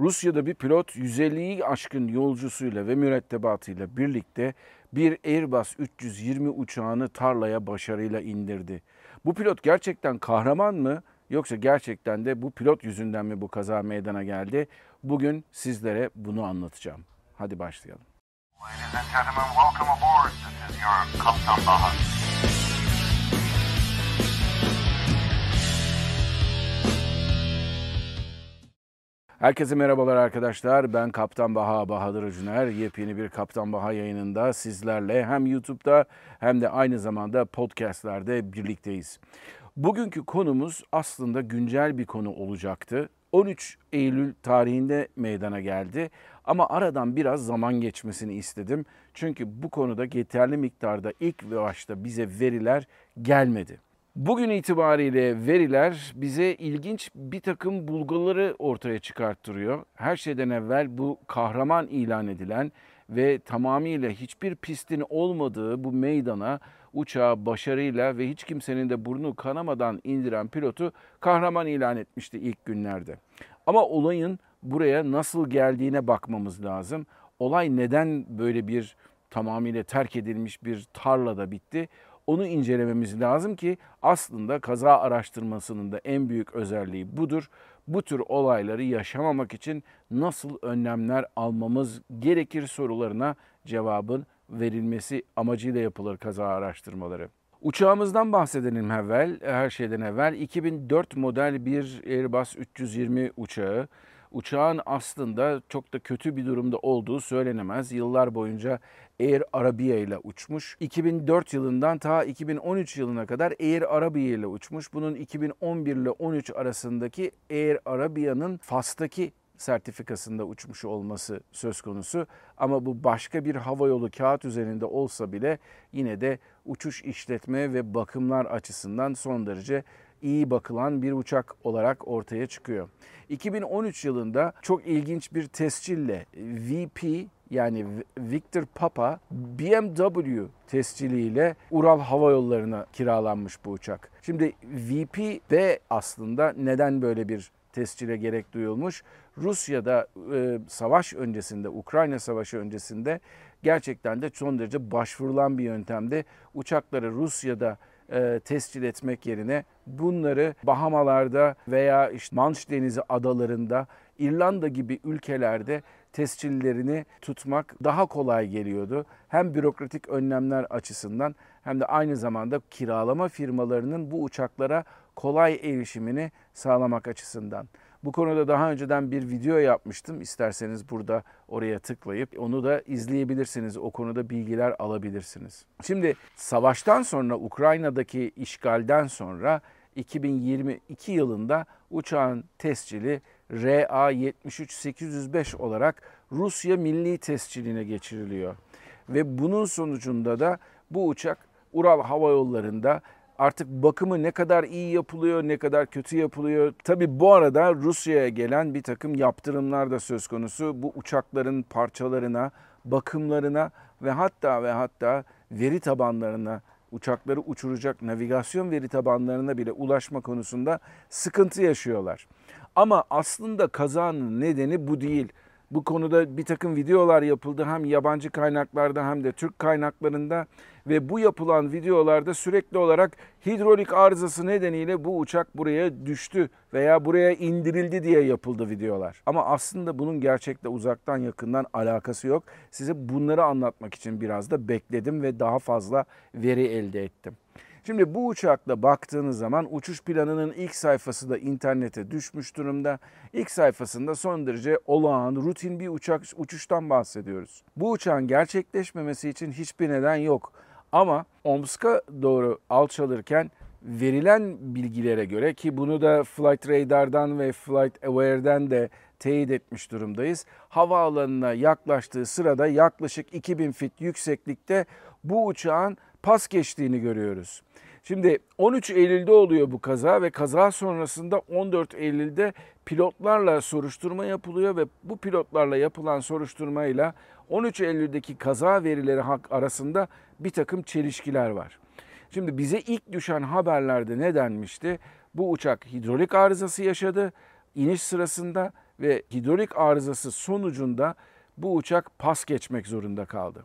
Rusya'da bir pilot 150'yi aşkın yolcusuyla ve mürettebatıyla birlikte bir Airbus 320 uçağını tarlaya başarıyla indirdi. Bu pilot gerçekten kahraman mı yoksa gerçekten de bu pilot yüzünden mi bu kaza meydana geldi? Bugün sizlere bunu anlatacağım. Hadi başlayalım. Ladies and gentlemen, welcome aboard. This is your Kaptan Bahar. Herkese merhabalar arkadaşlar. Ben Kaptan Baha Bahadır Öcüner. Yepyeni bir Kaptan Baha yayınında sizlerle hem YouTube'da hem de aynı zamanda podcastlerde birlikteyiz. Bugünkü konumuz aslında güncel bir konu olacaktı. 13 Eylül tarihinde meydana geldi ama aradan biraz zaman geçmesini istedim. Çünkü bu konuda yeterli miktarda ilk başta bize veriler gelmedi. Bugün itibariyle veriler bize ilginç bir takım bulguları ortaya çıkarttırıyor. Her şeyden evvel bu kahraman ilan edilen ve tamamıyla hiçbir pistin olmadığı bu meydana uçağı başarıyla ve hiç kimsenin de burnu kanamadan indiren pilotu kahraman ilan etmişti ilk günlerde. Ama olayın buraya nasıl geldiğine bakmamız lazım. Olay neden böyle bir tamamıyla terk edilmiş bir tarlada bitti? Onu incelememiz lazım ki aslında kaza araştırmasının da en büyük özelliği budur. Bu tür olayları yaşamamak için nasıl önlemler almamız gerekir sorularına cevabın verilmesi amacıyla yapılır kaza araştırmaları. Uçağımızdan bahsedelim evvel, her şeyden evvel 2004 model bir Airbus 320 uçağı. Uçağın aslında çok da kötü bir durumda olduğu söylenemez. Yıllar boyunca Air Arabia ile uçmuş. 2004 yılından ta 2013 yılına kadar Air Arabia ile uçmuş. Bunun 2011 ile 13 arasındaki Air Arabia'nın Fas'taki sertifikasında uçmuş olması söz konusu. Ama bu başka bir havayolu kağıt üzerinde olsa bile yine de uçuş işletme ve bakımlar açısından son derece iyi bakılan bir uçak olarak ortaya çıkıyor. 2013 yılında çok ilginç bir tescille VP yani Victor Papa BMW tesciliyle Ural Hava Yolları'na kiralanmış bu uçak. Şimdi VP de aslında neden böyle bir tescile gerek duyulmuş? Rusya'da e, savaş öncesinde, Ukrayna savaşı öncesinde gerçekten de son derece başvurulan bir yöntemde uçakları Rusya'da e, tescil etmek yerine bunları Bahamalarda veya işte Manş Denizi adalarında, İrlanda gibi ülkelerde tescillerini tutmak daha kolay geliyordu. Hem bürokratik önlemler açısından hem de aynı zamanda kiralama firmalarının bu uçaklara kolay erişimini sağlamak açısından. Bu konuda daha önceden bir video yapmıştım. İsterseniz burada oraya tıklayıp onu da izleyebilirsiniz. O konuda bilgiler alabilirsiniz. Şimdi savaştan sonra Ukrayna'daki işgalden sonra 2022 yılında uçağın tescili RA-73805 olarak Rusya Milli Tesciline geçiriliyor. Ve bunun sonucunda da bu uçak Ural Hava Yolları'nda artık bakımı ne kadar iyi yapılıyor, ne kadar kötü yapılıyor. Tabi bu arada Rusya'ya gelen bir takım yaptırımlar da söz konusu. Bu uçakların parçalarına, bakımlarına ve hatta ve hatta veri tabanlarına uçakları uçuracak navigasyon veri tabanlarına bile ulaşma konusunda sıkıntı yaşıyorlar. Ama aslında kazanın nedeni bu değil. Bu konuda bir takım videolar yapıldı hem yabancı kaynaklarda hem de Türk kaynaklarında ve bu yapılan videolarda sürekli olarak hidrolik arızası nedeniyle bu uçak buraya düştü veya buraya indirildi diye yapıldı videolar. Ama aslında bunun gerçekte uzaktan yakından alakası yok. Size bunları anlatmak için biraz da bekledim ve daha fazla veri elde ettim. Şimdi bu uçakla baktığınız zaman uçuş planının ilk sayfası da internete düşmüş durumda. İlk sayfasında son derece olağan, rutin bir uçak uçuştan bahsediyoruz. Bu uçağın gerçekleşmemesi için hiçbir neden yok. Ama Omsk'a doğru alçalırken verilen bilgilere göre ki bunu da Flight Radar'dan ve Flight Aware'den de teyit etmiş durumdayız. Havaalanına yaklaştığı sırada yaklaşık 2000 fit yükseklikte bu uçağın pas geçtiğini görüyoruz. Şimdi 13 Eylül'de oluyor bu kaza ve kaza sonrasında 14 Eylül'de pilotlarla soruşturma yapılıyor ve bu pilotlarla yapılan soruşturmayla 13 Eylül'deki kaza verileri arasında bir takım çelişkiler var. Şimdi bize ilk düşen haberlerde ne denmişti? Bu uçak hidrolik arızası yaşadı iniş sırasında ve hidrolik arızası sonucunda bu uçak pas geçmek zorunda kaldı.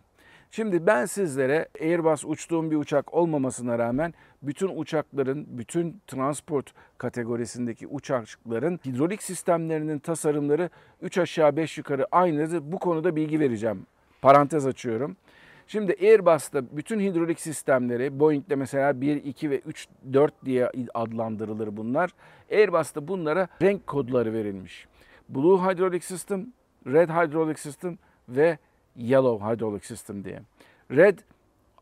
Şimdi ben sizlere Airbus uçtuğum bir uçak olmamasına rağmen bütün uçakların, bütün transport kategorisindeki uçakların hidrolik sistemlerinin tasarımları 3 aşağı 5 yukarı aynıdır. Bu konuda bilgi vereceğim. Parantez açıyorum. Şimdi Airbus'ta bütün hidrolik sistemleri, Boeing'de mesela 1, 2 ve 3, 4 diye adlandırılır bunlar. Airbus'ta bunlara renk kodları verilmiş. Blue Hydraulic System, Red Hydraulic System ve Yellow Hydraulic System diye. Red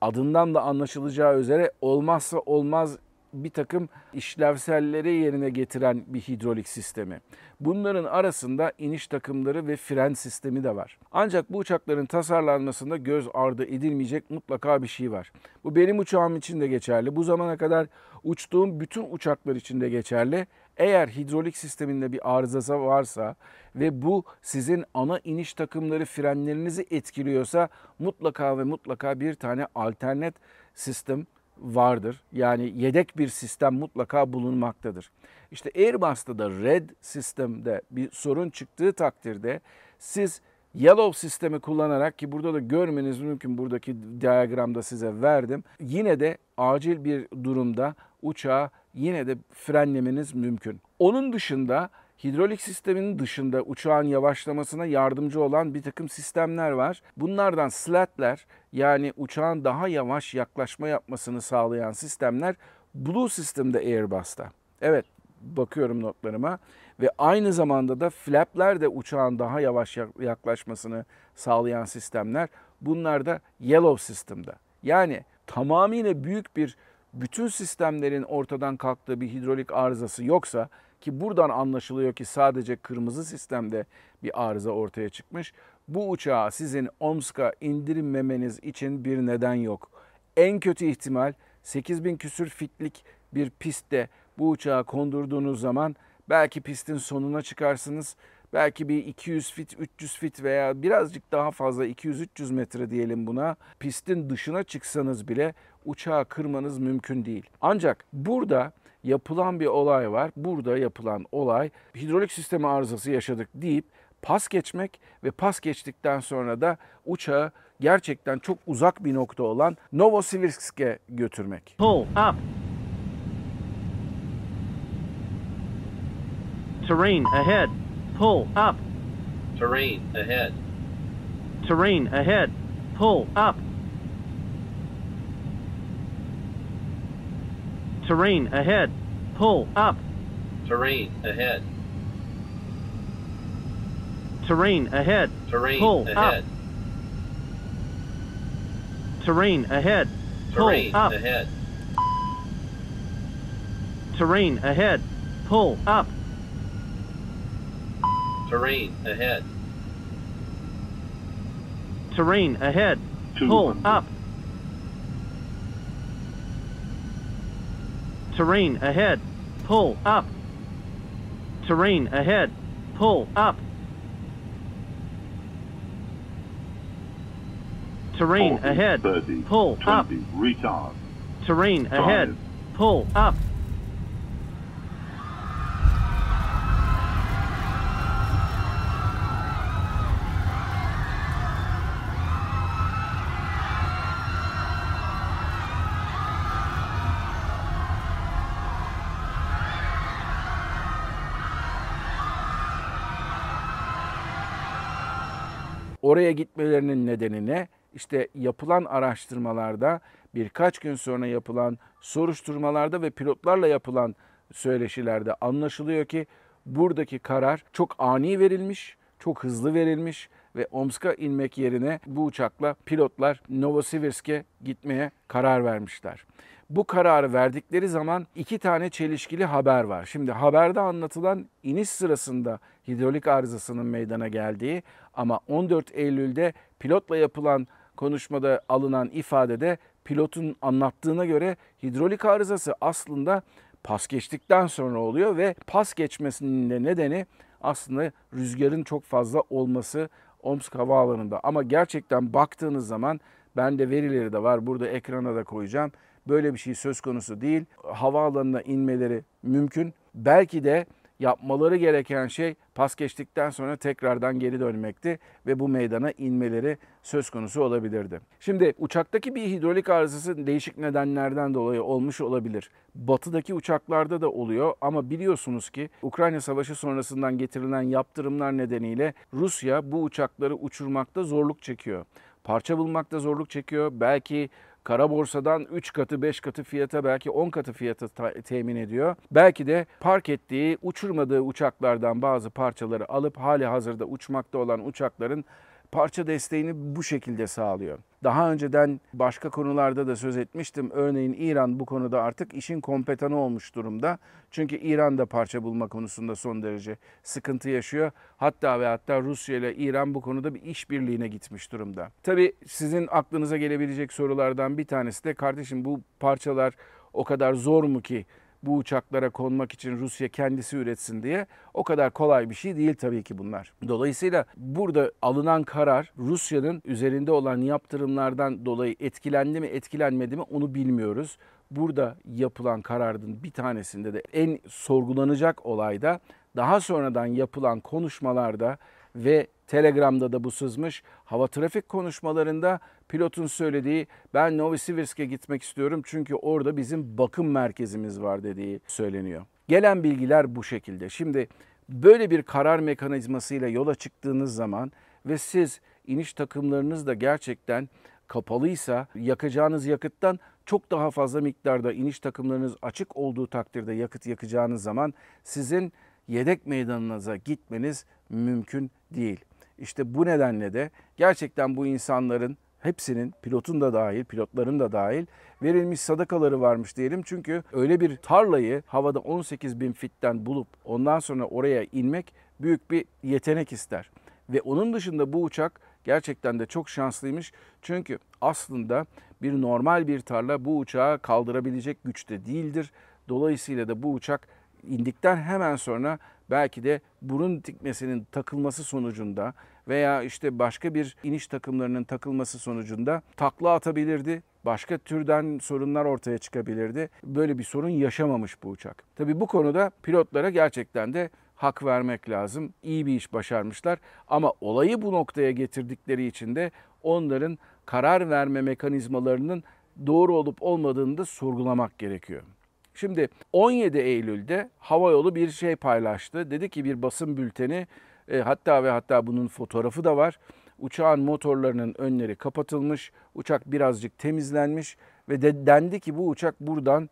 adından da anlaşılacağı üzere olmazsa olmaz bir takım işlevselleri yerine getiren bir hidrolik sistemi. Bunların arasında iniş takımları ve fren sistemi de var. Ancak bu uçakların tasarlanmasında göz ardı edilmeyecek mutlaka bir şey var. Bu benim uçağım için de geçerli. Bu zamana kadar uçtuğum bütün uçaklar için de geçerli. Eğer hidrolik sisteminde bir arızası varsa ve bu sizin ana iniş takımları frenlerinizi etkiliyorsa mutlaka ve mutlaka bir tane alternat sistem vardır. Yani yedek bir sistem mutlaka bulunmaktadır. İşte Airbus'ta da Red sistemde bir sorun çıktığı takdirde siz Yellow sistemi kullanarak ki burada da görmeniz mümkün buradaki diyagramda size verdim. Yine de acil bir durumda uçağı yine de frenlemeniz mümkün. Onun dışında hidrolik sisteminin dışında uçağın yavaşlamasına yardımcı olan bir takım sistemler var. Bunlardan slatler yani uçağın daha yavaş yaklaşma yapmasını sağlayan sistemler Blue sistemde Airbus'ta. Evet bakıyorum notlarıma ve aynı zamanda da flapler de uçağın daha yavaş yaklaşmasını sağlayan sistemler. Bunlar da Yellow sistemde. Yani tamamıyla büyük bir bütün sistemlerin ortadan kalktığı bir hidrolik arızası yoksa ki buradan anlaşılıyor ki sadece kırmızı sistemde bir arıza ortaya çıkmış. Bu uçağı sizin Omsk'a indirmemeniz için bir neden yok. En kötü ihtimal 8000 küsür fitlik bir pistte bu uçağı kondurduğunuz zaman belki pistin sonuna çıkarsınız. Belki bir 200 fit, 300 fit veya birazcık daha fazla 200-300 metre diyelim buna. Pistin dışına çıksanız bile uçağı kırmanız mümkün değil. Ancak burada yapılan bir olay var. Burada yapılan olay hidrolik sistemi arızası yaşadık deyip pas geçmek ve pas geçtikten sonra da uçağı gerçekten çok uzak bir nokta olan Novosibirsk'e götürmek. Pull up. Terrain ahead. Pull up. Terrain ahead. Terrain ahead. Pull up. Terrain ahead. Pull up. Terrain ahead. Terrain ahead. Terrain Pull ahead. up. Terrain ahead. Pull Terrain up. ahead. Terrain ahead. Pull up. Terrain ahead. Terrain ahead. Pull up. Terrain ahead. Pull up. Terrain ahead. Pull up. Terrain 40, ahead. 30, Pull 20, up. retard. Terrain ahead. Pull up. Oraya gitmelerinin nedeni ne? İşte yapılan araştırmalarda, birkaç gün sonra yapılan soruşturmalarda ve pilotlarla yapılan söyleşilerde anlaşılıyor ki buradaki karar çok ani verilmiş, çok hızlı verilmiş ve Omsk'a inmek yerine bu uçakla pilotlar Novosibirsk'e gitmeye karar vermişler. Bu kararı verdikleri zaman iki tane çelişkili haber var. Şimdi haberde anlatılan iniş sırasında hidrolik arızasının meydana geldiği ama 14 Eylül'de pilotla yapılan konuşmada alınan ifadede pilotun anlattığına göre hidrolik arızası aslında pas geçtikten sonra oluyor ve pas geçmesinin de nedeni aslında rüzgarın çok fazla olması Omsk Havaalanı'nda. Ama gerçekten baktığınız zaman bende verileri de var burada ekrana da koyacağım. Böyle bir şey söz konusu değil. Havaalanına inmeleri mümkün. Belki de yapmaları gereken şey pas geçtikten sonra tekrardan geri dönmekti ve bu meydana inmeleri söz konusu olabilirdi. Şimdi uçaktaki bir hidrolik arızası değişik nedenlerden dolayı olmuş olabilir. Batıdaki uçaklarda da oluyor ama biliyorsunuz ki Ukrayna Savaşı sonrasından getirilen yaptırımlar nedeniyle Rusya bu uçakları uçurmakta zorluk çekiyor. Parça bulmakta zorluk çekiyor. Belki kara borsadan 3 katı 5 katı fiyata belki 10 katı fiyata ta- temin ediyor. Belki de park ettiği uçurmadığı uçaklardan bazı parçaları alıp hali hazırda uçmakta olan uçakların parça desteğini bu şekilde sağlıyor. Daha önceden başka konularda da söz etmiştim. Örneğin İran bu konuda artık işin kompetanı olmuş durumda. Çünkü İran da parça bulma konusunda son derece sıkıntı yaşıyor. Hatta ve hatta Rusya ile İran bu konuda bir işbirliğine gitmiş durumda. Tabii sizin aklınıza gelebilecek sorulardan bir tanesi de kardeşim bu parçalar o kadar zor mu ki bu uçaklara konmak için Rusya kendisi üretsin diye o kadar kolay bir şey değil tabii ki bunlar. Dolayısıyla burada alınan karar Rusya'nın üzerinde olan yaptırımlardan dolayı etkilendi mi etkilenmedi mi onu bilmiyoruz. Burada yapılan kararın bir tanesinde de en sorgulanacak olayda daha sonradan yapılan konuşmalarda ve Telegram'da da bu sızmış. Hava trafik konuşmalarında pilotun söylediği ben Novosibirsk'e gitmek istiyorum çünkü orada bizim bakım merkezimiz var dediği söyleniyor. Gelen bilgiler bu şekilde. Şimdi böyle bir karar mekanizmasıyla yola çıktığınız zaman ve siz iniş takımlarınız da gerçekten kapalıysa yakacağınız yakıttan çok daha fazla miktarda iniş takımlarınız açık olduğu takdirde yakıt yakacağınız zaman sizin yedek meydanınıza gitmeniz mümkün değil. İşte bu nedenle de gerçekten bu insanların hepsinin pilotun da dahil, pilotların da dahil verilmiş sadakaları varmış diyelim. Çünkü öyle bir tarlayı havada 18 bin fitten bulup ondan sonra oraya inmek büyük bir yetenek ister. Ve onun dışında bu uçak gerçekten de çok şanslıymış. Çünkü aslında bir normal bir tarla bu uçağı kaldırabilecek güçte değildir. Dolayısıyla da bu uçak indikten hemen sonra belki de burun dikmesinin takılması sonucunda veya işte başka bir iniş takımlarının takılması sonucunda takla atabilirdi. Başka türden sorunlar ortaya çıkabilirdi. Böyle bir sorun yaşamamış bu uçak. Tabii bu konuda pilotlara gerçekten de hak vermek lazım. İyi bir iş başarmışlar ama olayı bu noktaya getirdikleri için de onların karar verme mekanizmalarının doğru olup olmadığını da sorgulamak gerekiyor. Şimdi 17 Eylül'de havayolu bir şey paylaştı. Dedi ki bir basın bülteni e, hatta ve hatta bunun fotoğrafı da var. Uçağın motorlarının önleri kapatılmış, uçak birazcık temizlenmiş ve de, dendi ki bu uçak buradan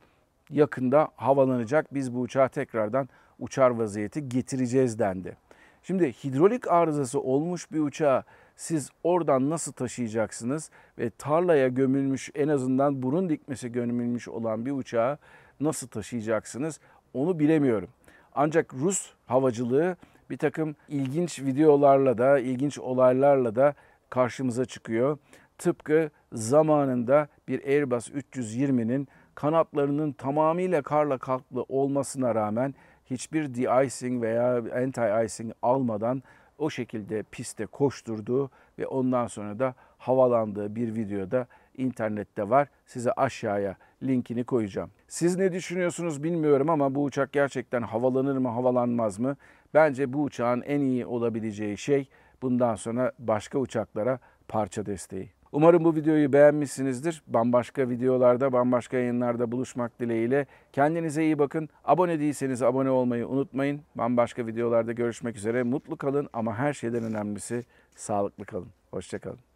yakında havalanacak. Biz bu uçağı tekrardan uçar vaziyeti getireceğiz dendi. Şimdi hidrolik arızası olmuş bir uçağı siz oradan nasıl taşıyacaksınız ve tarlaya gömülmüş en azından burun dikmesi gömülmüş olan bir uçağı nasıl taşıyacaksınız onu bilemiyorum. Ancak Rus havacılığı bir takım ilginç videolarla da, ilginç olaylarla da karşımıza çıkıyor. Tıpkı zamanında bir Airbus 320'nin kanatlarının tamamıyla karla kaplı olmasına rağmen hiçbir de-icing veya anti-icing almadan o şekilde piste koşturduğu ve ondan sonra da havalandığı bir videoda internette var. Size aşağıya linkini koyacağım. Siz ne düşünüyorsunuz bilmiyorum ama bu uçak gerçekten havalanır mı havalanmaz mı? Bence bu uçağın en iyi olabileceği şey bundan sonra başka uçaklara parça desteği. Umarım bu videoyu beğenmişsinizdir. Bambaşka videolarda, bambaşka yayınlarda buluşmak dileğiyle. Kendinize iyi bakın. Abone değilseniz abone olmayı unutmayın. Bambaşka videolarda görüşmek üzere. Mutlu kalın ama her şeyden önemlisi sağlıklı kalın. Hoşçakalın.